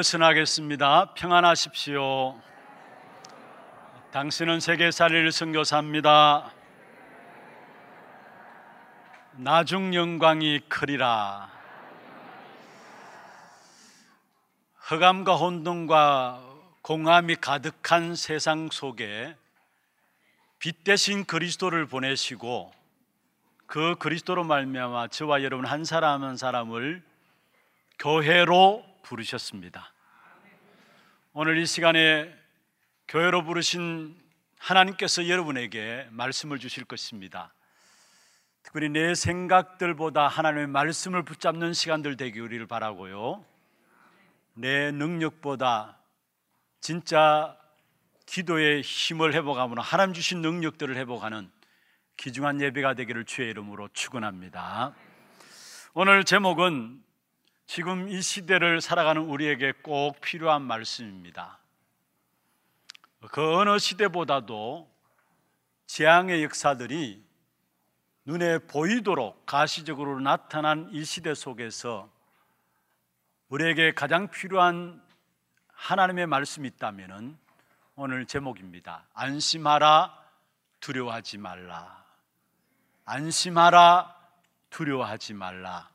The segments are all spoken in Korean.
축복을 선하겠습니다. 평안하십시오. 당신은 세계살이를 선교사입니다. 나중 영광이 크리라. 흑암과 혼돈과 공함이 가득한 세상 속에 빛 대신 그리스도를 보내시고 그 그리스도로 말미암아 저와 여러분 한 사람 한 사람을 교회로 부르셨습니다. 오늘 이 시간에 교회로 부르신 하나님께서 여러분에게 말씀을 주실 것입니다. 특별히 내 생각들보다 하나님의 말씀을 붙잡는 시간들 되기를 바라고요. 내 능력보다 진짜 기도의 힘을 회복하므로 하나님 주신 능력들을 회복하는 귀중한 예배가 되기를 주의 이름으로 축원합니다. 오늘 제목은 지금 이 시대를 살아가는 우리에게 꼭 필요한 말씀입니다. 그 어느 시대보다도 재앙의 역사들이 눈에 보이도록 가시적으로 나타난 이 시대 속에서 우리에게 가장 필요한 하나님의 말씀이 있다면 오늘 제목입니다. 안심하라, 두려워하지 말라. 안심하라, 두려워하지 말라.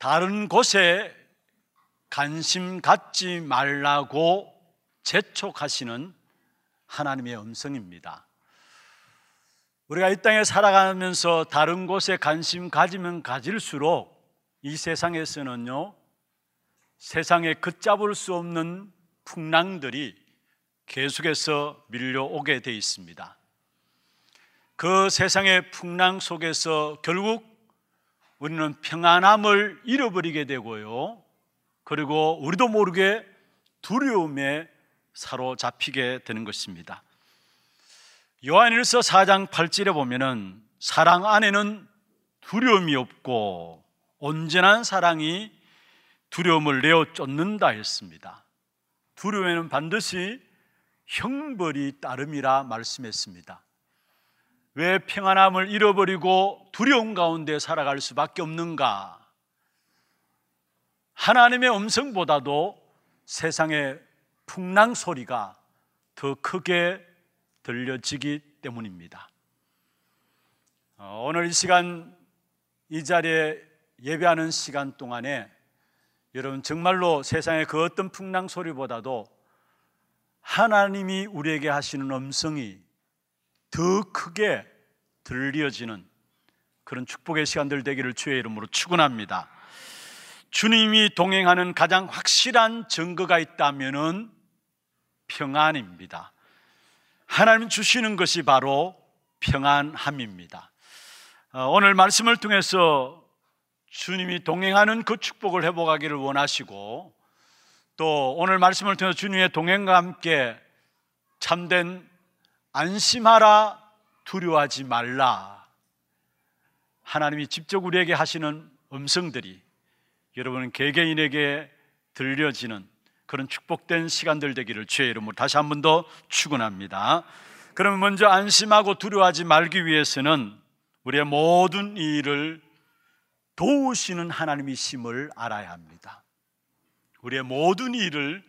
다른 곳에 관심 갖지 말라고 재촉하시는 하나님의 음성입니다. 우리가 이 땅에 살아가면서 다른 곳에 관심 가지면 가질수록 이 세상에서는요, 세상에 걷잡을 수 없는 풍랑들이 계속해서 밀려오게 돼 있습니다. 그 세상의 풍랑 속에서 결국 우리는 평안함을 잃어버리게 되고요. 그리고 우리도 모르게 두려움에 사로잡히게 되는 것입니다. 요한일서 4장 8절에 보면은 사랑 안에는 두려움이 없고 온전한 사랑이 두려움을 내어 쫓는다 했습니다. 두려움에는 반드시 형벌이 따름이라 말씀했습니다. 왜 평안함을 잃어버리고 두려움 가운데 살아갈 수밖에 없는가? 하나님의 음성보다도 세상의 풍랑 소리가 더 크게 들려지기 때문입니다. 어, 오늘 이 시간 이 자리에 예배하는 시간 동안에 여러분 정말로 세상의 그 어떤 풍랑 소리보다도 하나님이 우리에게 하시는 음성이 더 크게 들려지는 그런 축복의 시간들 되기를 주의 이름으로 축원합니다. 주님이 동행하는 가장 확실한 증거가 있다면은 평안입니다. 하나님 주시는 것이 바로 평안함입니다. 어, 오늘 말씀을 통해서 주님이 동행하는 그 축복을 회복하기를 원하시고 또 오늘 말씀을 통해서 주님의 동행과 함께 참된 안심하라 두려워하지 말라 하나님이 직접 우리에게 하시는 음성들이 여러분 개개인에게 들려지는 그런 축복된 시간들 되기를 주의 이름으로 다시 한 번 더 축원합니다. 그러면 먼저 안심하고 두려워하지 말기 위해서는 우리의 모든 일을 도우시는 하나님이심을 알아야 합니다. 우리의 모든 일을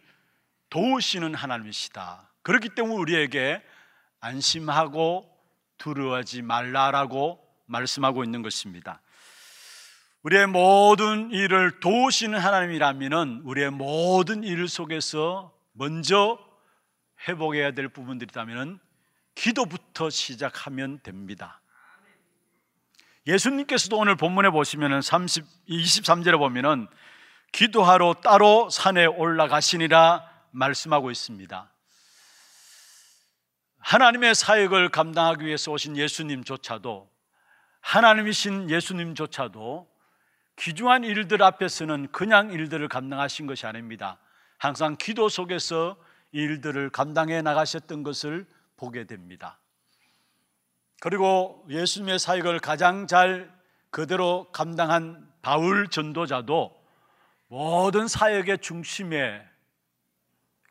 도우시는 하나님이시다. 그렇기 때문에 우리에게 안심하고 두려워하지 말라라고 말씀하고 있는 것입니다. 우리의 모든 일을 도우시는 하나님이라면 우리의 모든 일 속에서 먼저 회복해야 될 부분들이라면 기도부터 시작하면 됩니다. 예수님께서도 오늘 본문에 보시면 30, 23절에 보면은 기도하러 따로 산에 올라가시니라 말씀하고 있습니다. 하나님의 사역을 감당하기 위해서 오신 예수님조차도 하나님이신 예수님조차도 귀중한 일들 앞에서는 그냥 일들을 감당하신 것이 아닙니다. 항상 기도 속에서 일들을 감당해 나가셨던 것을 보게 됩니다. 그리고 예수님의 사역을 가장 잘 그대로 감당한 바울 전도자도 모든 사역의 중심에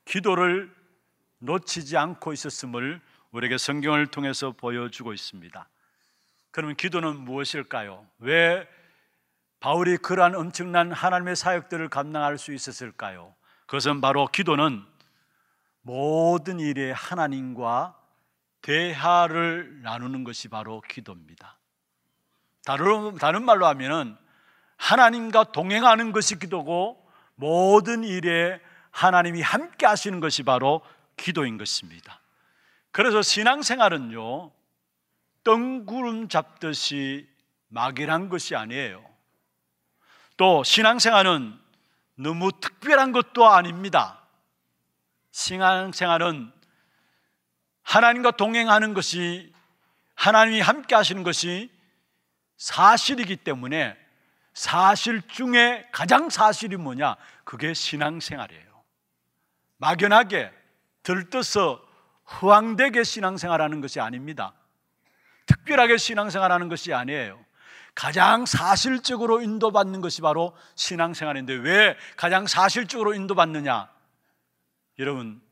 기도를 놓치지 않고 있었음을 우리에게 성경을 통해서 보여주고 있습니다. 그러면 기도는 무엇일까요? 왜 바울이 그러한 엄청난 하나님의 사역들을 감당할 수 있었을까요? 그것은 바로 기도는 모든 일에 하나님과 대화를 나누는 것이 바로 기도입니다. 다른, 말로 하면은 하나님과 동행하는 것이 기도고 모든 일에 하나님이 함께 하시는 것이 바로 기도인 것입니다. 그래서 신앙생활은요, 뜬구름 잡듯이 막연한 것이 아니에요. 또 신앙생활은 너무 특별한 것도 아닙니다. 신앙생활은 하나님과 동행하는 것이 하나님이 함께 하시는 것이 사실이기 때문에 사실 중에 가장 사실이 뭐냐? 그게 신앙생활이에요. 막연하게 들떠서 허황되게 신앙생활하는 것이 아닙니다. 특별하게 신앙생활하는 것이 아니에요. 가장 사실적으로 인도받는 것이 바로 신앙생활인데 왜 가장 사실적으로 인도받느냐? 여러분,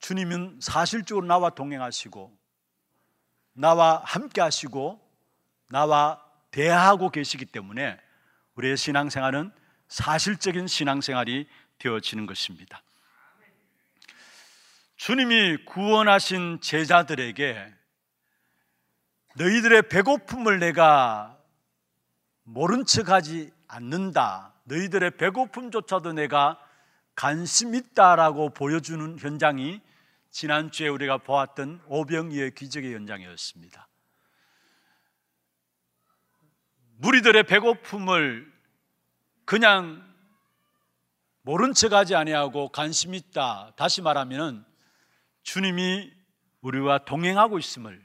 주님은 사실적으로 나와 동행하시고 나와 함께 하시고 나와 대하고 계시기 때문에 우리의 신앙생활은 사실적인 신앙생활이 되어지는 것입니다. 주님이 구원하신 제자들에게 너희들의 배고픔을 내가 모른 척 하지 않는다. 너희들의 배고픔조차도 내가 관심 있다라고 보여주는 현장이 지난주에 우리가 보았던 오병이의 기적의 현장이었습니다. 무리들의 배고픔을 그냥 모른 척 하지 아니하고 관심 있다. 다시 말하면 주님이 우리와 동행하고 있음을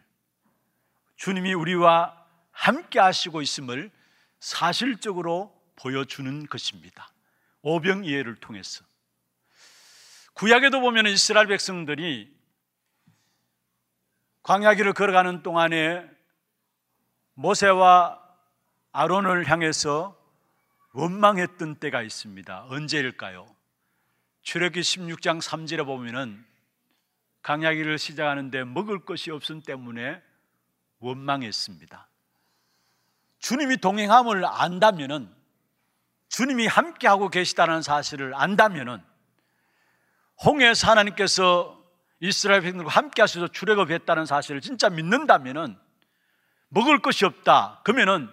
주님이 우리와 함께 하시고 있음을 사실적으로 보여주는 것입니다. 오병이해를 통해서. 구약에도 보면 이스라엘 백성들이 광야길을 걸어가는 동안에 모세와 아론을 향해서 원망했던 때가 있습니다. 언제일까요? 출애기 16장 3절에 보면은 강야기를 시작하는데 먹을 것이 없음 때문에 원망했습니다. 주님이 동행함을 안다면은 주님이 함께하고 계시다는 사실을 안다면은 홍해에서 하나님께서 이스라엘 백성들과 함께 하셔서 출애굽했다는 사실을 진짜 믿는다면은 먹을 것이 없다. 그러면은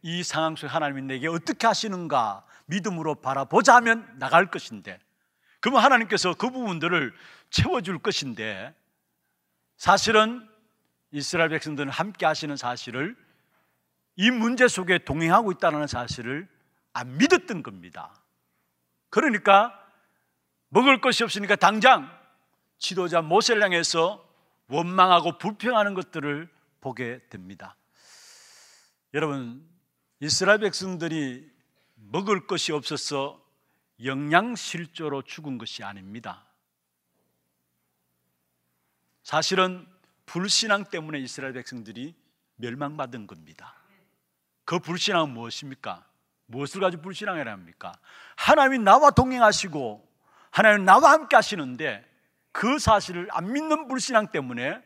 이 상황 속에 하나님이 내게 어떻게 하시는가 믿음으로 바라보자 하면 나갈 것인데 그러면 하나님께서 그 부분들을 채워줄 것인데 사실은 이스라엘 백성들은 함께 하시는 사실을 이 문제 속에 동행하고 있다는 사실을 안 믿었던 겁니다. 그러니까 먹을 것이 없으니까 당장 지도자 모세를 향해서 원망하고 불평하는 것들을 보게 됩니다. 여러분, 이스라엘 백성들이 먹을 것이 없어서 영양실조로 죽은 것이 아닙니다. 사실은 불신앙 때문에 이스라엘 백성들이 멸망받은 겁니다. 그 불신앙은 무엇입니까? 무엇을 가지고 불신앙이라 합니까? 하나님이 나와 동행하시고 하나님 나와 함께 하시는데 그 사실을 안 믿는 불신앙 때문에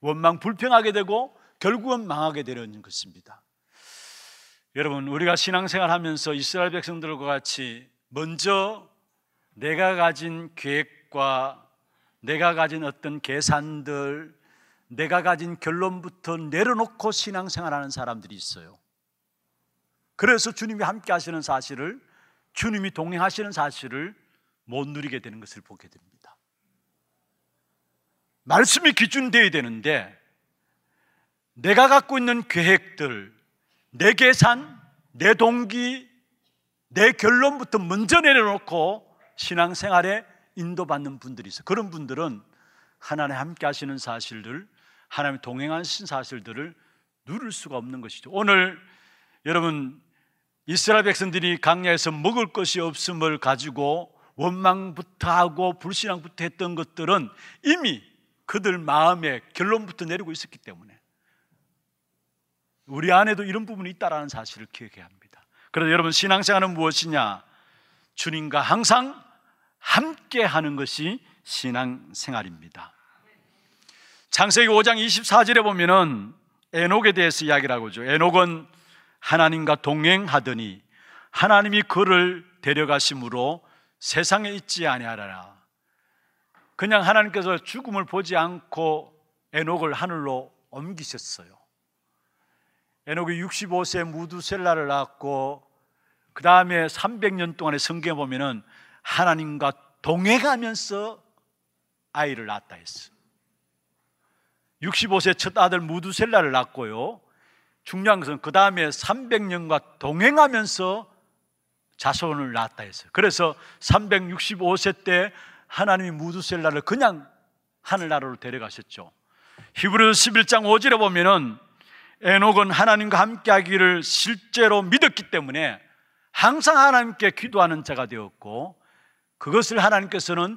원망 불평하게 되고 결국은 망하게 되는 것입니다. 여러분, 우리가 신앙생활 하면서 이스라엘 백성들과 같이 먼저 내가 가진 계획과 내가 가진 어떤 계산들, 내가 가진 결론부터 내려놓고 신앙생활하는 사람들이 있어요. 그래서 주님이 함께 하시는 사실을 주님이 동행하시는 사실을 못 누리게 되는 것을 보게 됩니다. 말씀이 기준되어야 되는데 내가 갖고 있는 계획들, 내 계산, 내 동기, 내 결론부터 먼저 내려놓고 신앙생활에 인도받는 분들이 있어요. 그런 분들은 하나님 함께 하시는 사실들, 하나님 동행하신 사실들을 누릴 수가 없는 것이죠. 오늘 여러분 이스라엘 백성들이 강야에서 먹을 것이 없음을 가지고 원망부터 하고 불신앙부터 했던 것들은 이미 그들 마음에 결론부터 내리고 있었기 때문에 우리 안에도 이런 부분이 있다라는 사실을 기억해야 합니다. 그래서 여러분 신앙생활은 무엇이냐? 주님과 항상 함께 하는 것이 신앙생활입니다. 창세기 5장 24절에 보면은 에녹에 대해서 이야기를 하고 있죠. 에녹은 하나님과 동행하더니 하나님이 그를 데려가심으로 세상에 있지 아니하라. 그냥 하나님께서 죽음을 보지 않고 에녹을 하늘로 옮기셨어요. 에녹이 65세 무두셀라를 낳았고 그 다음에 300년 동안의 성경에 보면은 하나님과 동행하면서 아이를 낳았다 했어. 65세 첫 아들 무두셀라를 낳고요. 중요한 것은 그 다음에 300년과 동행하면서 자손을 낳았다 했어요. 그래서 365세 때 하나님이 무두셀라를 그냥 하늘나라로 데려가셨죠. 히브리서 11장 5절에 보면은 에녹은 하나님과 함께 하기를 실제로 믿었기 때문에 항상 하나님께 기도하는 자가 되었고 그것을 하나님께서는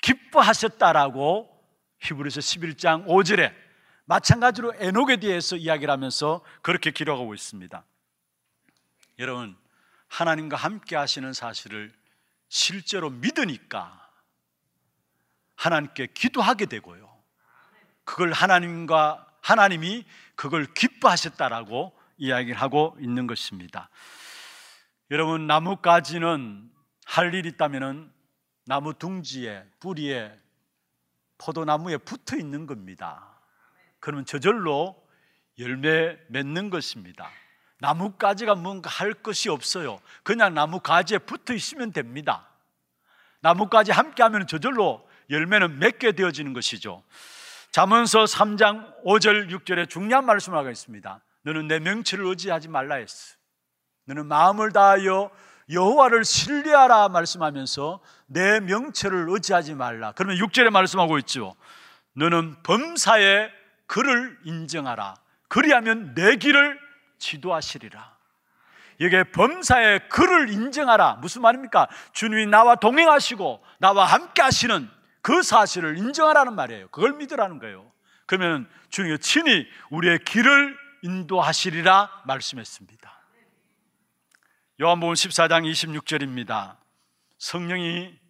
기뻐하셨다라고 히브리서 11장 5절에 마찬가지로 에녹에 대해서 이야기를 하면서 그렇게 기록하고 있습니다. 여러분, 하나님과 함께 하시는 사실을 실제로 믿으니까 하나님께 기도하게 되고요. 그걸 하나님과 하나님이 그걸 기뻐하셨다라고 이야기를 하고 있는 것입니다. 여러분 나무가지는 할 일 있다면은 나무 둥지에 뿌리에 포도나무에 붙어 있는 겁니다. 그러면 저절로 열매 맺는 것입니다. 나뭇가지가 뭔가 할 것이 없어요. 그냥 나뭇가지에 붙어 있으면 됩니다. 나뭇가지 함께 하면 저절로 열매는 맺게 되어지는 것이죠. 잠언서 3장 5절 6절에 중요한 말씀을 하고 있습니다. 너는 내 명치를 의지하지 말라 했어. 너는 마음을 다하여 여호와를 신뢰하라 말씀하면서 내 명체를 의지하지 말라. 그러면 6절에 말씀하고 있죠. 너는 범사의 그를 인정하라. 그리하면 내 길을 지도하시리라. 이게 범사의 그를 인정하라. 무슨 말입니까? 주님이 나와 동행하시고 나와 함께 하시는 그 사실을 인정하라는 말이에요. 그걸 믿으라는 거예요. 그러면 주님이 친히 우리의 길을 인도하시리라 말씀했습니다. 요한복음 14장 26절입니다. 성령이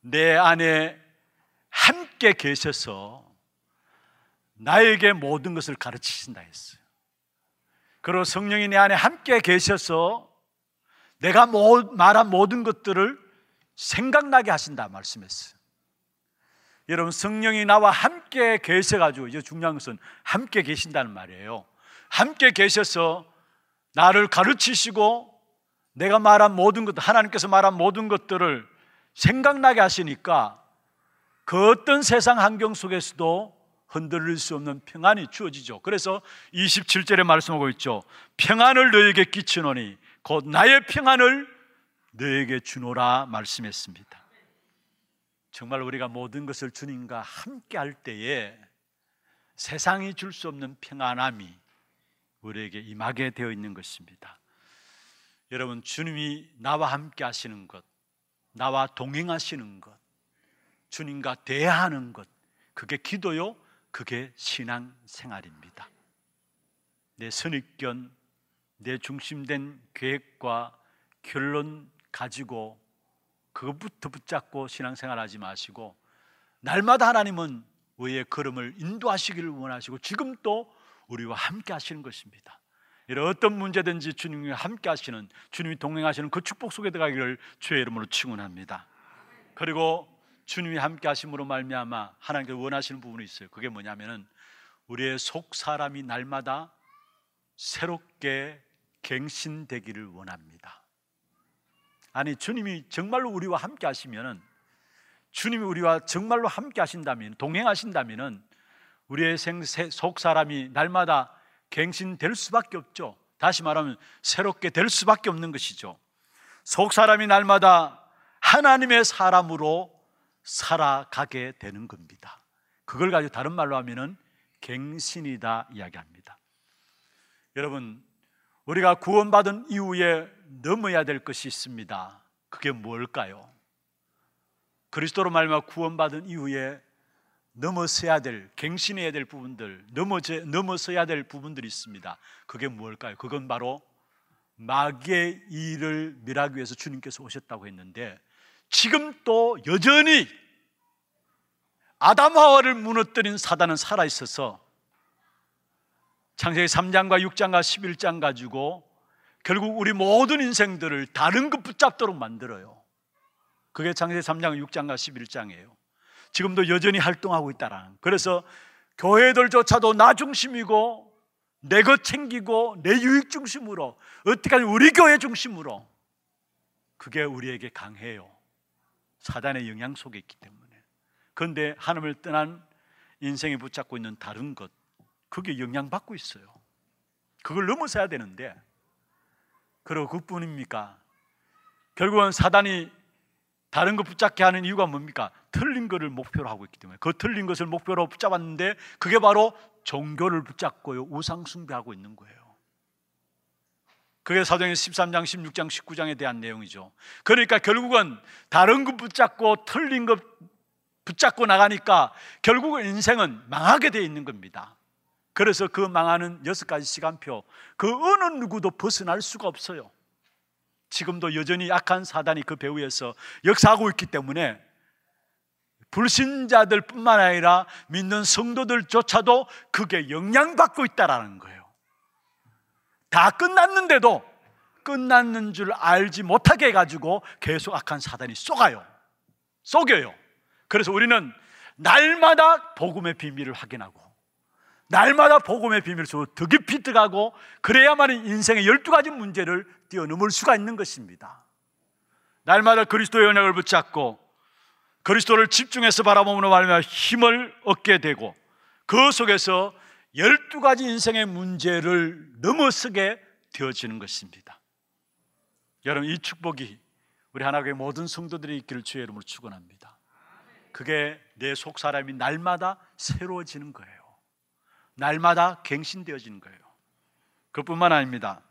내 안에 함께 계셔서 나에게 모든 것을 가르치신다 했어요. 그리고 성령이 내 안에 함께 계셔서 내가 말한 모든 것들을 생각나게 하신다 말씀했어요. 여러분 성령이 나와 함께 계셔가지고 이제 중요한 것은 함께 계신다는 말이에요. 함께 계셔서 나를 가르치시고 내가 말한 모든 것, 하나님께서 말한 모든 것들을 생각나게 하시니까 그 어떤 세상 환경 속에서도 흔들릴 수 없는 평안이 주어지죠. 그래서 27절에 말씀하고 있죠. 평안을 너에게 끼치노니 곧 나의 평안을 너에게 주노라 말씀했습니다. 정말 우리가 모든 것을 주님과 함께 할 때에 세상이 줄 수 없는 평안함이 우리에게 임하게 되어 있는 것입니다. 여러분, 주님이 나와 함께 하시는 것, 나와 동행하시는 것, 주님과 대화하는 것, 그게 기도요, 그게 신앙 생활입니다. 내 선입견, 내 중심된 계획과 결론 가지고 그것부터 붙잡고 신앙생활 하지 마시고 날마다 하나님은 우리의 걸음을 인도하시기를 원하시고 지금 또 우리와 함께 하시는 것입니다. 이런 어떤 문제든지 주님과 함께 하시는 주님이 동행하시는 그 축복 속에 들어가기를 주의 이름으로 축원합니다. 그리고 주님이 함께 하심으로 말미암아 하나님께 원하시는 부분이 있어요. 그게 뭐냐면은 우리의 속 사람이 날마다 새롭게 갱신되기를 원합니다. 아니 주님이 정말로 우리와 함께 하시면은 주님이 우리와 정말로 함께 하신다면 동행하신다면은 우리의 생세 속 사람이 날마다 갱신될 수밖에 없죠. 다시 말하면 새롭게 될 수밖에 없는 것이죠. 속 사람이 날마다 하나님의 사람으로 살아가게 되는 겁니다. 그걸 가지고 다른 말로 하면은 갱신이다 이야기합니다. 여러분, 우리가 구원받은 이후에 넘어야 될 것이 있습니다. 그게 뭘까요? 그리스도로 말미암아 구원받은 이후에 넘어서야 될 갱신해야 될 부분들 넘어져, 넘어서야 될 부분들이 있습니다 그게 무엇일까요? 그건 바로 마귀의 일을 멸하기 위해서 주님께서 오셨다고 했는데 지금 또 여전히 아담 하와를 무너뜨린 사단은 살아 있어서 창세기 3장과 6장과 11장 가지고 결국 우리 모든 인생들을 다른 것 붙잡도록 만들어요. 그게 창세기 3장, 6장과 11장이에요. 지금도 여전히 활동하고 있다라는. 그래서 교회들조차도 나 중심이고 내 것 챙기고 내 유익 중심으로 어떻게 하면 우리 교회 중심으로 그게 우리에게 강해요. 사단의 영향 속에 있기 때문에. 그런데 하나님을 떠난 인생에 붙잡고 있는 다른 것 그게 영향받고 있어요. 그걸 넘어서야 되는데 그리고 그뿐입니까? 결국은 사단이 다른 거 붙잡게 하는 이유가 뭡니까? 틀린 것을 목표로 하고 있기 때문에 그 틀린 것을 목표로 붙잡았는데 그게 바로 종교를 붙잡고요 우상 숭배하고 있는 거예요. 그게 사도행 13장, 16장, 19장에 대한 내용이죠. 그러니까 결국은 다른 것 붙잡고 틀린 것 붙잡고 나가니까 결국은 인생은 망하게 돼 있는 겁니다. 그래서 그 망하는 여섯 가지 시간표 그 어느 누구도 벗어날 수가 없어요. 지금도 여전히 악한 사단이 그 배후에서 역사하고 있기 때문에 불신자들 뿐만 아니라 믿는 성도들조차도 그게 영향받고 있다라는 거예요. 다 끝났는데도 끝났는 줄 알지 못하게 해가지고 계속 악한 사단이 쏘가요. 쏘겨요. 그래서 우리는 날마다 복음의 비밀을 확인하고 날마다 복음의 비밀을 더 깊이 들어가고 그래야만 인생의 12가지 문제를 뛰어넘을 수가 있는 것입니다. 날마다 그리스도의 연약을 붙잡고 그리스도를 집중해서 바라보므로 말하며 힘을 얻게 되고 그 속에서 12가지 인생의 문제를 넘어서게 되어지는 것입니다. 여러분 이 축복이 우리 하나님의 모든 성도들이 있기를 주의 이름으로 축원합니다. 그게 내 속 사람이 날마다 새로워지는 거예요. 날마다 갱신되어지는 거예요. 그뿐만 아닙니다.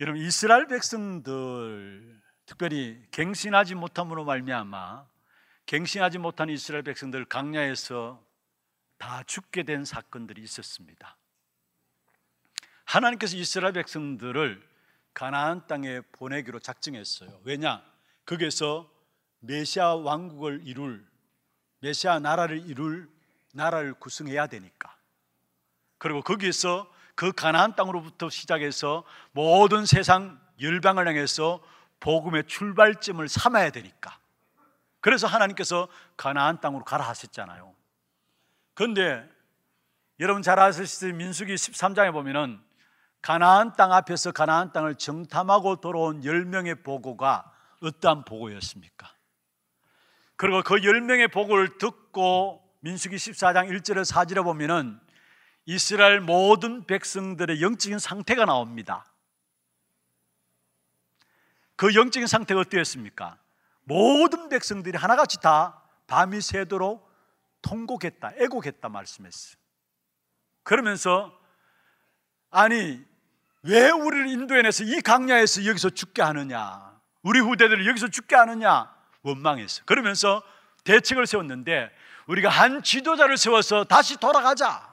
여러분 이스라엘 백성들 특별히 갱신하지 못함으로 말미암아 갱신하지 못한 이스라엘 백성들 강야에서 다 죽게 된 사건들이 있었습니다. 하나님께서 이스라엘 백성들을 가나안 땅에 보내기로 작정했어요. 왜냐? 거기서 메시아 왕국을 이룰 메시아 나라를 이룰 나라를 구성해야 되니까. 그리고 거기에서 그 가나안 땅으로부터 시작해서 모든 세상 열방을 향해서 복음의 출발점을 삼아야 되니까. 그래서 하나님께서 가나안 땅으로 가라 하셨잖아요. 그런데 여러분 잘 아시듯이 민수기 13장에 보면은 가나안 땅 앞에서 가나안 땅을 정탐하고 돌아온 10명의 보고가 어떠한 보고였습니까? 그리고 그 10명의 보고를 듣고 민수기 14장 1절에 4절에 보면은 이스라엘 모든 백성들의 영적인 상태가 나옵니다. 그 영적인 상태가 어떠했습니까? 모든 백성들이 하나같이 다 밤이 새도록 통곡했다, 애곡했다 말씀했어요. 그러면서 아니 왜 우리를 인도해내서 이 강야에서 여기서 죽게 하느냐? 우리 후대들을 여기서 죽게 하느냐? 원망했어. 그러면서 대책을 세웠는데 우리가 한 지도자를 세워서 다시 돌아가자.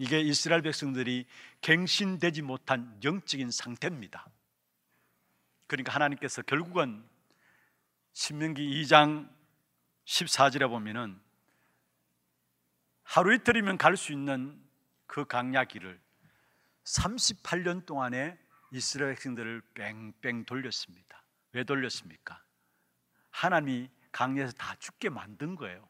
이게 이스라엘 백성들이 갱신되지 못한 영적인 상태입니다. 그러니까 하나님께서 결국은 신명기 2장 14절에 보면은 하루 이틀이면 갈 수 있는 그 강야 길을 38년 동안에 이스라엘 백성들을 뺑뺑 돌렸습니다. 왜 돌렸습니까? 하나님이 강야에서 다 죽게 만든 거예요.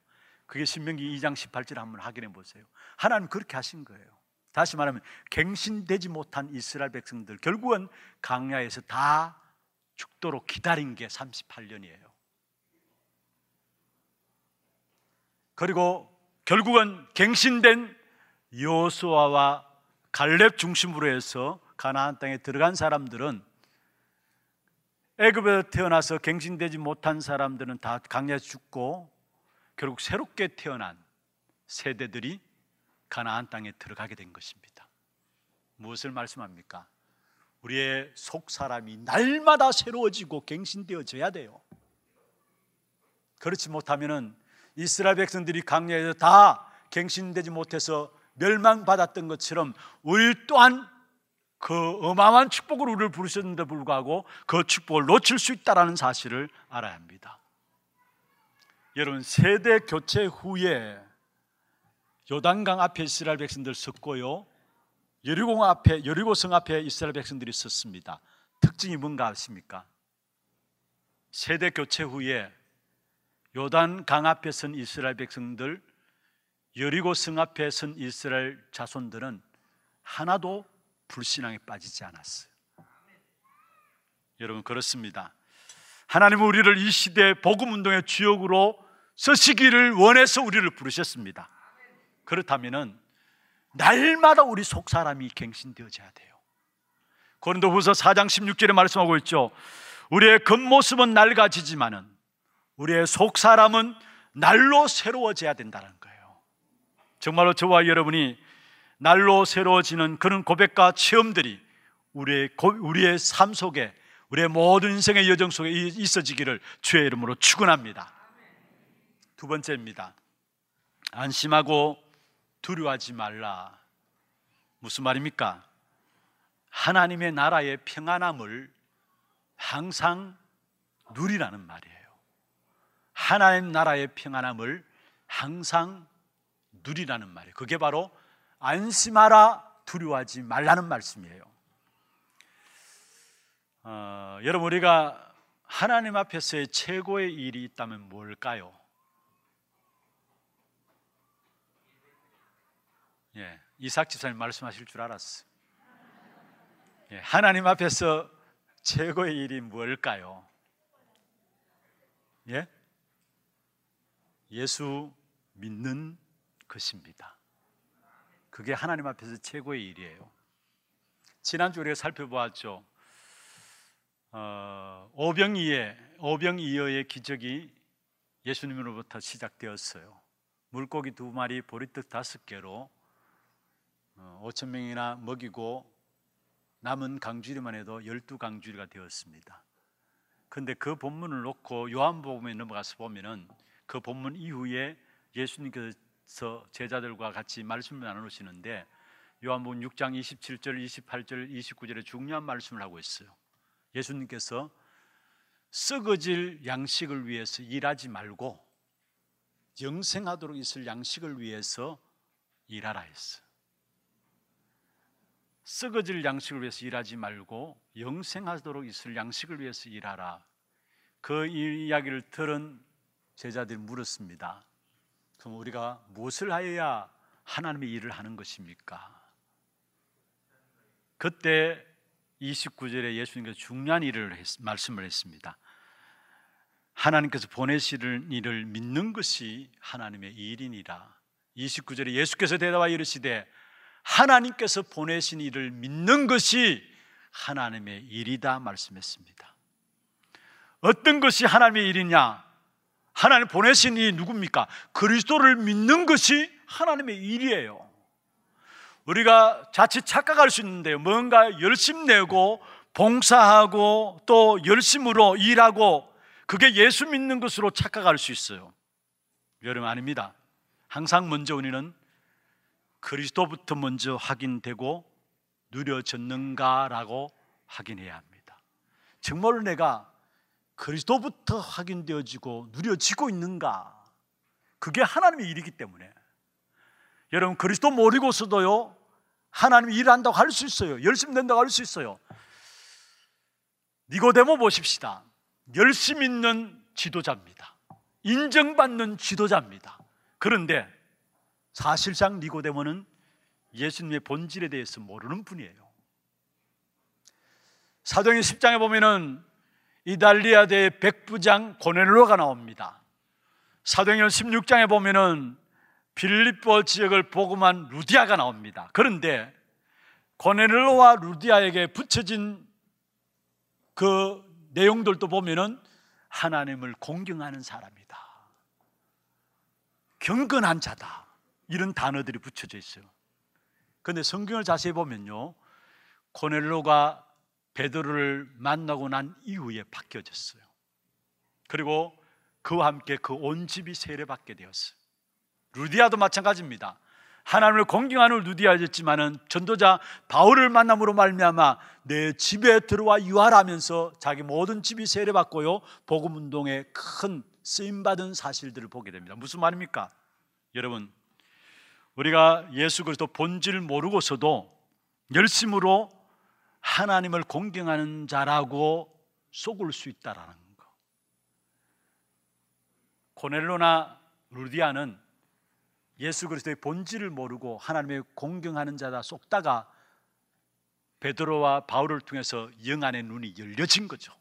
그게 신명기 2장 18절 한번 확인해 보세요. 하나님 그렇게 하신 거예요. 다시 말하면 갱신되지 못한 이스라엘 백성들 결국은 강야에서 다 죽도록 기다린 게 38년이에요. 그리고 결국은 갱신된 여호수아와 갈렙 중심으로 해서 가나안 땅에 들어간 사람들은 애굽에 태어나서 갱신되지 못한 사람들은 다 강야에 죽고 결국 새롭게 태어난 세대들이 가나안 땅에 들어가게 된 것입니다. 무엇을 말씀합니까? 우리의 속 사람이 날마다 새로워지고 갱신되어져야 돼요. 그렇지 못하면은 이스라엘 백성들이 강야에서 다 갱신되지 못해서 멸망받았던 것처럼 우리 또한 그 어마어마한 축복을 우리를 부르셨는데 불구하고 그 축복을 놓칠 수 있다는 사실을 알아야 합니다. 여러분 세대 교체 후에 요단강 앞에 이스라엘 백성들 섰고요. 여리고 앞에 여리고성 앞에 이스라엘 백성들이 섰습니다. 특징이 뭔가 아십니까? 세대 교체 후에 요단 강 앞에 선 이스라엘 백성들 여리고 성 앞에 선 이스라엘 자손들은 하나도 불신앙에 빠지지 않았어요. 여러분 그렇습니다. 하나님은 우리를 이 시대 복음 운동의 주역으로 서시기를 원해서 우리를 부르셨습니다. 그렇다면은 날마다 우리 속 사람이 갱신되어져야 돼요. 고린도후서 4장 16절에 말씀하고 있죠. 우리의 겉모습은 낡아지지만은 우리의 속 사람은 날로 새로워져야 된다는 거예요. 정말로 저와 여러분이 날로 새로워지는 그런 고백과 체험들이 우리의 고- 우리의 삶 속에 우리의 모든 인생의 여정 속에 이- 있어지기를 주의 이름으로 축원합니다. 두 번째입니다. 안심하고 두려워하지 말라. 무슨 말입니까? 하나님의 나라의 평안함을 항상 누리라는 말이에요. 하나님 나라의 평안함을 항상 누리라는 말이에요. 그게 바로 안심하라 두려워하지 말라는 말씀이에요. 어, 여러분 우리가 하나님 앞에서의 최고의 일이 있다면 뭘까요? 예, 이삭 집사님 말씀하실 줄 알았어. 예, 하나님 앞에서 최고의 일이 뭘까요? 예? 예수 믿는 것입니다. 그게 하나님 앞에서 최고의 일이에요. 지난주 우리가 살펴보았죠. 어, 오병이의 오병이어의 기적이 예수님으로부터 시작되었어요. 물고기 두 마리, 보리떡 다섯 개로 어, 5천 명이나 먹이고 남은 강주리만 해도 열두 강주리가 되었습니다. 근데 그 본문을 놓고 요한복음에 넘어가서 보면은 그 본문 이후에 예수님께서 제자들과 같이 말씀을 나누시는데 요한복음 6장 27절, 28절, 29절에 중요한 말씀을 하고 있어요. 예수님께서 썩어질 양식을 위해서 일하지 말고 영생하도록 있을 양식을 위해서 일하라 했어요. 썩어질 양식을 위해서 일하지 말고 영생하도록 있을 양식을 위해서 일하라. 그 이야기를 들은 제자들이 물었습니다. 그럼 우리가 무엇을 하여야 하나님의 일을 하는 것입니까? 그때 29절에 예수님께서 중요한 일을 했, 말씀을 했습니다. 하나님께서 보내시는 일을 믿는 것이 하나님의 일이니라. 29절에 예수께서 대답하여 이르시되 하나님께서 보내신 일을 믿는 것이 하나님의 일이다 말씀했습니다. 어떤 것이 하나님의 일이냐? 하나님 보내신 이 누굽니까? 그리스도를 믿는 것이 하나님의 일이에요. 우리가 자칫 착각할 수 있는데요. 뭔가 열심 내고 봉사하고 또 열심으로 일하고 그게 예수 믿는 것으로 착각할 수 있어요. 여러분 아닙니다. 항상 먼저 우리는 그리스도부터 먼저 확인되고 누려졌는가라고 확인해야 합니다. 정말로 내가 그리스도부터 확인되어지고 누려지고 있는가? 그게 하나님의 일이기 때문에 여러분 그리스도 모르고서도요 하나님이 일한다고 할 수 있어요. 열심히 된다고 할 수 있어요. 니고데모 보십시다. 열심 있는 지도자입니다. 인정받는 지도자입니다. 그런데 사실상 니고데모는 예수님의 본질에 대해서 모르는 분이에요. 사도행 10장에 보면은 이달리아대의 백부장 고넬로가 나옵니다. 사도행전 16장에 보면은 빌립보 지역을 복음한 루디아가 나옵니다. 그런데 고넬로와 루디아에게 붙여진 그 내용들도 보면은 하나님을 공경하는 사람이다. 경건한 자다. 이런 단어들이 붙여져 있어요. 그런데 성경을 자세히 보면요. 고넬로가 베드로를 만나고 난 이후에 바뀌어졌어요. 그리고 그와 함께 그 온 집이 세례받게 되었어요. 루디아도 마찬가지입니다. 하나님을 공경하는 루디아였지만은 전도자 바울을 만남으로 말미암아 내 집에 들어와 유하라면서 자기 모든 집이 세례받고요 복음 운동에 큰 쓰임 받은 사실들을 보게 됩니다. 무슨 말입니까? 여러분 우리가 예수 그리스도 본질 모르고서도 열심으로 하나님을 공경하는 자라고 속을 수 있다라는 거. 고넬로나 루디아는 예수 그리스도의 본질을 모르고 하나님의 공경하는 자다 속다가 베드로와 바울을 통해서 영안의 눈이 열려진 거죠.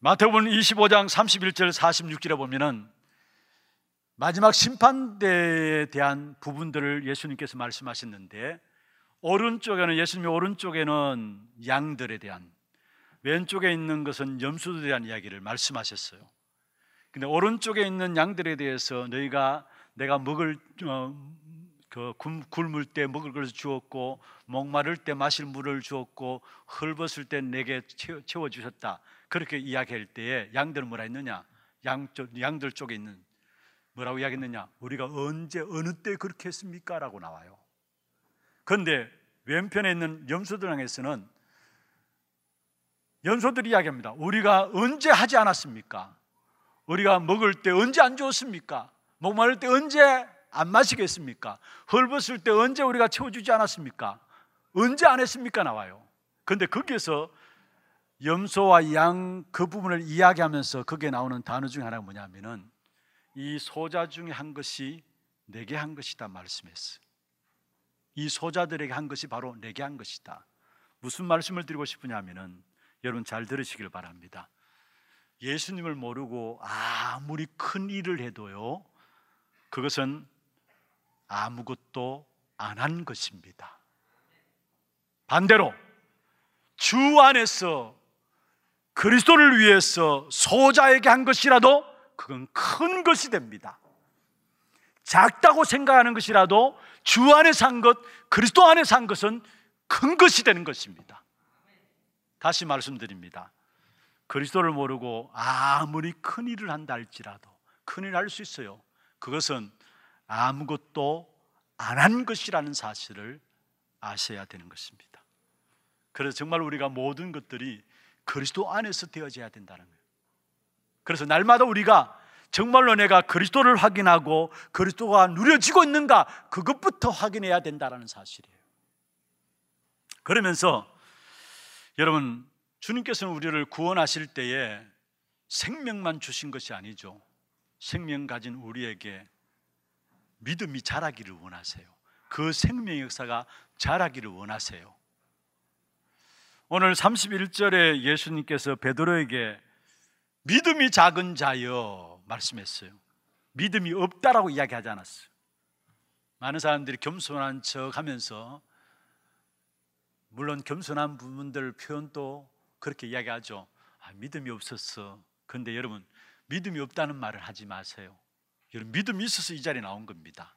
마태복음 25장 31절 46절에 보면은 마지막 심판대에 대한 부분들을 예수님께서 말씀하셨는데 오른쪽에는 예수님의 오른쪽에는 양들에 대한 왼쪽에 있는 것은 염소들이라는 이야기를 말씀하셨어요. 근데 오른쪽에 있는 양들에 대해서 너희가 내가 먹을 어, 그 굶을 때 먹을 것을 주었고 목마를 때 마실 물을 주었고 헐벗을 때 내게 채워 주셨다. 그렇게 이야기할 때에 양들은 뭐라 했느냐? 양 양들 쪽에 있는 뭐라고 이야기했느냐? 우리가 언제 어느 때 그렇게 했습니까?라고 나와요. 그런데 왼편에 있는 염소들항에서는 염소들이 이야기합니다. 우리가 언제 하지 않았습니까? 우리가 먹을 때 언제 안 주었습니까? 목마를 때 언제 안 마시겠습니까? 헐벗을 때 언제 우리가 채워주지 않았습니까? 언제 안 했습니까? 나와요. 근데 거기에서 염소와 양 그 부분을 이야기하면서 거기에 나오는 단어 중에 하나가 뭐냐면은 이 소자 중에 한 것이 내게 한 것이다 말씀했어요. 이 소자들에게 한 것이 바로 내게 한 것이다. 무슨 말씀을 드리고 싶으냐면은 여러분 잘 들으시길 바랍니다. 예수님을 모르고 아무리 큰 일을 해도요, 그것은 아무것도 안 한 것입니다. 반대로 주 안에서 그리스도를 위해서 소자에게 한 것이라도 그건 큰 것이 됩니다. 작다고 생각하는 것이라도 주 안에 산 것, 그리스도 안에 산 것은 큰 것이 되는 것입니다. 다시 말씀드립니다. 그리스도를 모르고 아무리 큰 일을 한다 할지라도 큰 일을 할 수 있어요. 그것은 아무것도 안 한 것이라는 사실을 아셔야 되는 것입니다. 그래서 정말 우리가 모든 것들이 그리스도 안에서 되어져야 된다는 거예요. 그래서 날마다 우리가 정말로 내가 그리스도를 확인하고 그리스도가 누려지고 있는가 그것부터 확인해야 된다는 사실이에요. 그러면서 여러분 주님께서는 우리를 구원하실 때에 생명만 주신 것이 아니죠. 생명 가진 우리에게 믿음이 자라기를 원하세요. 그 생명의 역사가 자라기를 원하세요. 오늘 31절에 예수님께서 베드로에게 믿음이 작은 자여 말씀했어요. 믿음이 없다라고 이야기하지 않았어요. 많은 사람들이 겸손한 척 하면서 물론 겸손한 부분들 표현도 그렇게 이야기하죠. 아, 믿음이 없었어. 근데 여러분 믿음이 없다는 말을 하지 마세요. 여러분 믿음이 있어서 이 자리에 나온 겁니다.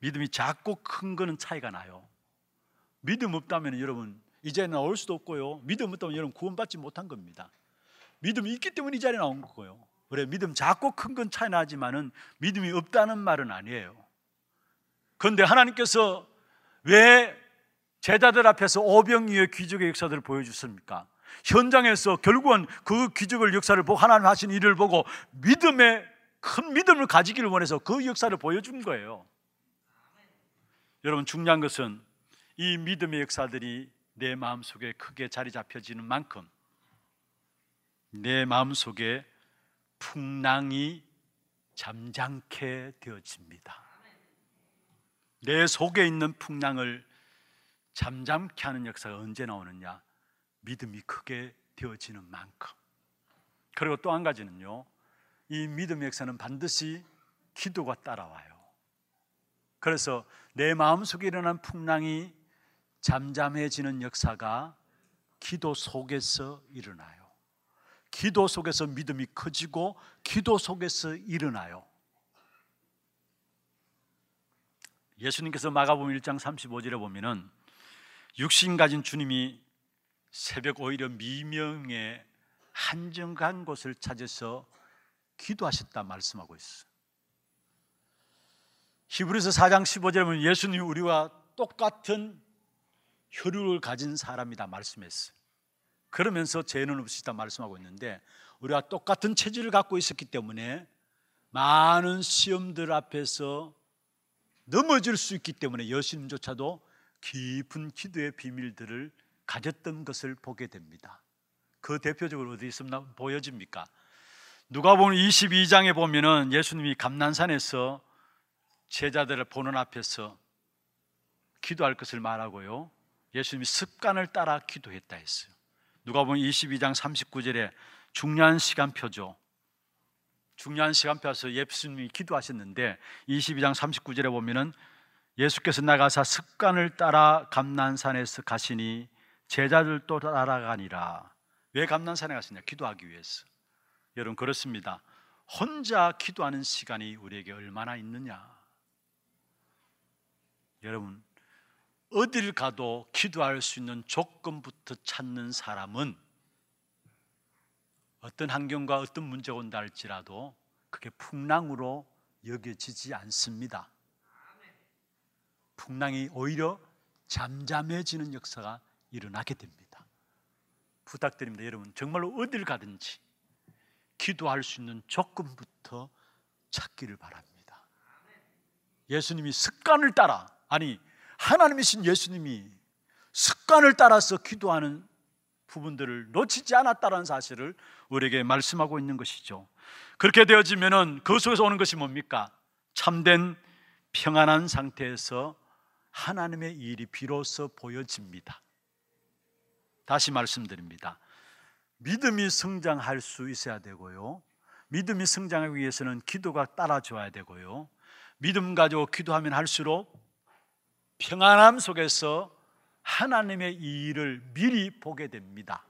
믿음이 작고 큰 거는 차이가 나요. 믿음 없다면 여러분 이제 나올 수도 없고요. 믿음 없다면 여러분 구원받지 못한 겁니다. 믿음이 있기 때문에 이 자리에 나온 거고요. 그래 믿음 작고 큰 건 차이 나지만은 믿음이 없다는 말은 아니에요. 그런데 하나님께서 왜 제자들 앞에서 오병이의 기적의 역사들을 보여주습니까? 현장에서 결국은 그 기적을 역사를 보고 하나님 하신 일을 보고 믿음의 큰 믿음을 가지기를 원해서 그 역사를 보여준 거예요. 여러분 중요한 것은 이 믿음의 역사들이 내 마음속에 크게 자리 잡혀지는 만큼 내 마음속에 풍랑이 잠잠케 되어집니다. 내 속에 있는 풍랑을 잠잠케 하는 역사가 언제 나오느냐? 믿음이 크게 되어지는 만큼. 그리고 또 한 가지는요. 이 믿음의 역사는 반드시 기도가 따라와요. 그래서 내 마음속에 일어난 풍랑이 잠잠해지는 역사가 기도 속에서 일어나요. 기도 속에서 믿음이 커지고 기도 속에서 일어나요. 예수님께서 마가복음 1장 35절에 보면은 육신 가진 주님이 새벽 오히려 미명에 한정간 곳을 찾아서 기도하셨다 말씀하고 있어. 히브리서 4장 15절에 보면 예수님이 우리와 똑같은 혈육을 가진 사람이다 말씀했어요. 그러면서 죄는 없으시다 말씀하고 있는데 우리가 똑같은 체질을 갖고 있었기 때문에 많은 시험들 앞에서 넘어질 수 있기 때문에 예수님조차도 깊은 기도의 비밀들을 가졌던 것을 보게 됩니다. 그 대표적으로 어디 있습니까? 보여집니까? 누가 보면 22장에 보면은 예수님이 감난산에서 제자들을 보는 앞에서 기도할 것을 말하고요. 예수님이 습관을 따라 기도했다 했어요. 누가 보면 22장 39절에 중요한 시간표죠. 중요한 시간표에서 예수님이 기도하셨는데 22장 39절에 보면은 예수께서 나가사 습관을 따라 감난산에서 가시니 제자들도 따라가니라. 왜 감난산에 갔느냐? 기도하기 위해서. 여러분 그렇습니다. 혼자 기도하는 시간이 우리에게 얼마나 있느냐? 여러분 어딜 가도 기도할 수 있는 조건부터 찾는 사람은 어떤 환경과 어떤 문제가 온다 할지라도 그게 풍랑으로 여겨지지 않습니다. 풍랑이 오히려 잠잠해지는 역사가 일어나게 됩니다. 부탁드립니다. 여러분, 정말로 어딜 가든지 기도할 수 있는 조건부터 찾기를 바랍니다. 예수님이 습관을 따라, 아니, 하나님이신 예수님이 습관을 따라서 기도하는 부분들을 놓치지 않았다는 사실을 우리에게 말씀하고 있는 것이죠. 그렇게 되어지면은 그 속에서 오는 것이 뭡니까? 참된 평안한 상태에서 하나님의 일이 비로소 보여집니다. 다시 말씀드립니다. 믿음이 성장할 수 있어야 되고요. 믿음이 성장하기 위해서는 기도가 따라줘야 되고요. 믿음 가지고 기도하면 할수록 평안함 속에서 하나님의 일을 미리 보게 됩니다.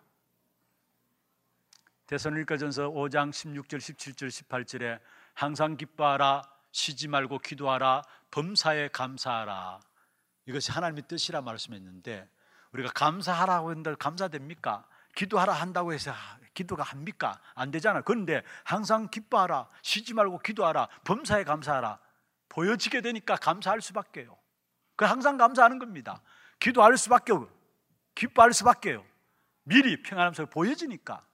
대선일가전서 5장 16절, 17절, 18절에 항상 기뻐하라, 쉬지 말고 기도하라, 범사에 감사하라. 이것이 하나님의 뜻이라 말씀했는데 우리가 감사하라고 했는데 감사됩니까? 기도하라 한다고 해서 기도가 합니까? 안 되잖아. 그런데 항상 기뻐하라, 쉬지 말고 기도하라, 범사에 감사하라. 보여지게 되니까 감사할 수밖에요. 그 항상 감사하는 겁니다. 기도할 수밖에 없고 기뻐할 수밖에요. 미리 평안함 속에 보여지니까.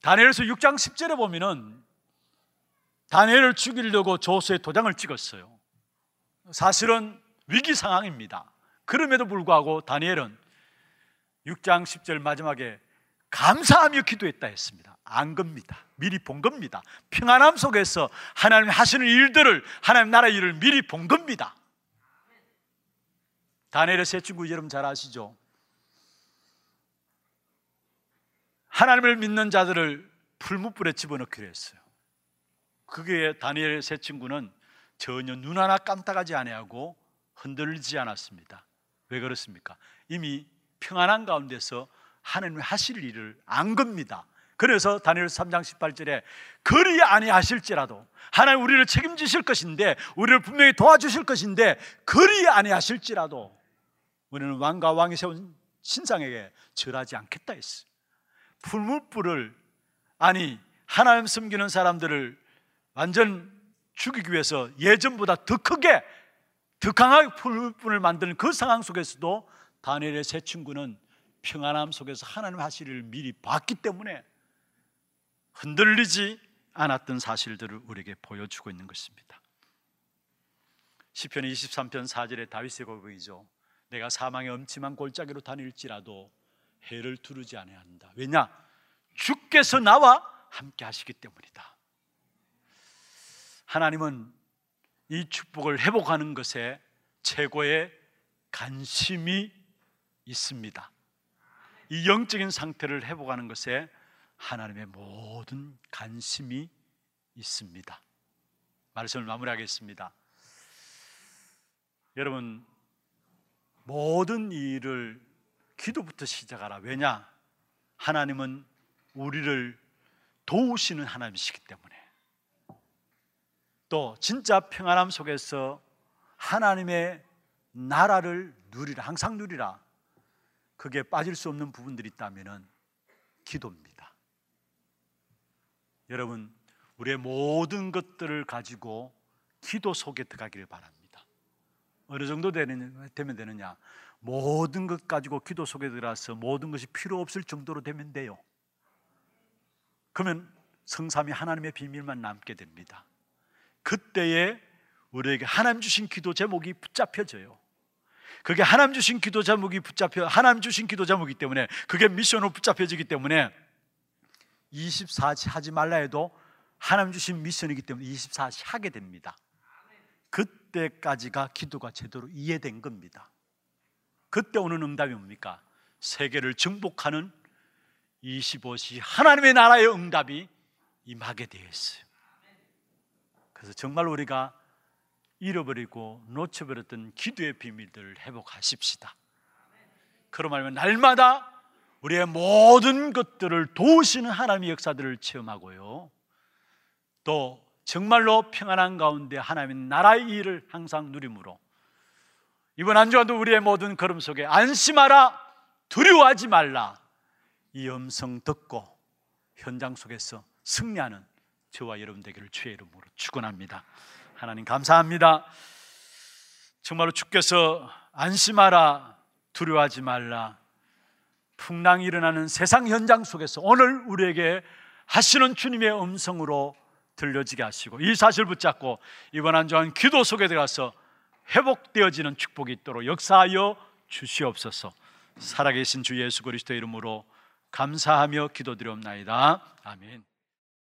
다니엘서 6장 10절에 보면은 다니엘을 죽이려고 조수에 도장을 찍었어요. 사실은 위기 상황입니다. 그럼에도 불구하고 다니엘은 6장 10절 마지막에 감사하며 기도했다 했습니다. 안 겁니다. 미리 본 겁니다. 평안함 속에서 하나님 하시는 일들을 하나님 나라 일을 미리 본 겁니다. 다니엘의 세 친구 여러분 잘 아시죠? 하나님을 믿는 자들을 풀무불에 집어넣기로 했어요. 그게 다니엘 세 친구는 전혀 눈 하나 깜짝하지 아니하고 흔들리지 않았습니다. 왜 그렇습니까? 이미 평안한 가운데서 하나님 하실 일을 안 겁니다. 그래서 다니엘 3장 18절에 그리 아니하실지라도 하나님 우리를 책임지실 것인데 우리를 분명히 도와주실 것인데 그리 아니하실지라도 우리는 왕과 왕이 세운 신상에게 절하지 않겠다 했어요. 풀무불을 아니 하나님 섬기는 사람들을 완전 죽이기 위해서 예전보다 더 크게 더 강하게 풀무불을 만드는 그 상황 속에서도 다니엘의 세 친구는 평안함 속에서 하나님 하실 일을 미리 봤기 때문에 흔들리지 않았던 사실들을 우리에게 보여주고 있는 것입니다. 시편 23편 4절에 다윗의 고백이죠. 내가 사망의 엄침한 골짜기로 다닐지라도 해를 두르지 아니한다. 왜냐? 주께서 나와 함께 하시기 때문이다. 하나님은 이 축복을 회복하는 것에 최고의 관심이 있습니다. 이 영적인 상태를 회복하는 것에 하나님의 모든 관심이 있습니다. 말씀을 마무리하겠습니다. 여러분, 모든 일을 기도부터 시작하라. 왜냐? 하나님은 우리를 도우시는 하나님이시기 때문에. 또 진짜 평안함 속에서 하나님의 나라를 누리라. 항상 누리라. 그게 빠질 수 없는 부분들이 있다면 기도입니다. 여러분, 우리의 모든 것들을 가지고 기도 속에 들어가기를 바랍니다. 어느 정도 되는, 되면 되느냐? 모든 것 가지고 기도 속에 들어가서 모든 것이 필요 없을 정도로 되면 돼요. 그러면 성삼이 하나님의 비밀만 남게 됩니다. 그때에 우리에게 하나님 주신 기도 제목이 붙잡혀져요. 그게 하나님 주신 기도 제목이 붙잡혀 하나님 주신 기도 제목이기 때문에 그게 미션으로 붙잡혀지기 때문에 24시 하지 말라 해도 하나님 주신 미션이기 때문에 24시 하게 됩니다. 그때까지가 기도가 제대로 이해된 겁니다. 그때 오는 응답이 뭡니까? 세계를 정복하는 25시 하나님의 나라의 응답이 임하게 되어 있어요. 그래서 정말 우리가 잃어버리고 놓쳐버렸던 기도의 비밀들을 회복하십시다. 그로 말하면 날마다 우리의 모든 것들을 도우시는 하나님의 역사들을 체험하고요. 또 정말로 평안한 가운데 하나님의 나라의 일을 항상 누림으로 이번 한 주간도 우리의 모든 걸음 속에 안심하라 두려워하지 말라 이 음성 듣고 현장 속에서 승리하는 저와 여러분 되기를 주의 이름으로 축원합니다. 하나님 감사합니다. 정말로 주께서 안심하라 두려워하지 말라 풍랑이 일어나는 세상 현장 속에서 오늘 우리에게 하시는 주님의 음성으로 들려지게 하시고 이 사실 붙잡고 이번 한 주간 기도 속에 들어가서 회복되어지는 축복이 있도록 역사하여 주시옵소서. 살아계신 주 예수 그리스도 이름으로 감사하며 기도드리옵나이다. 아멘.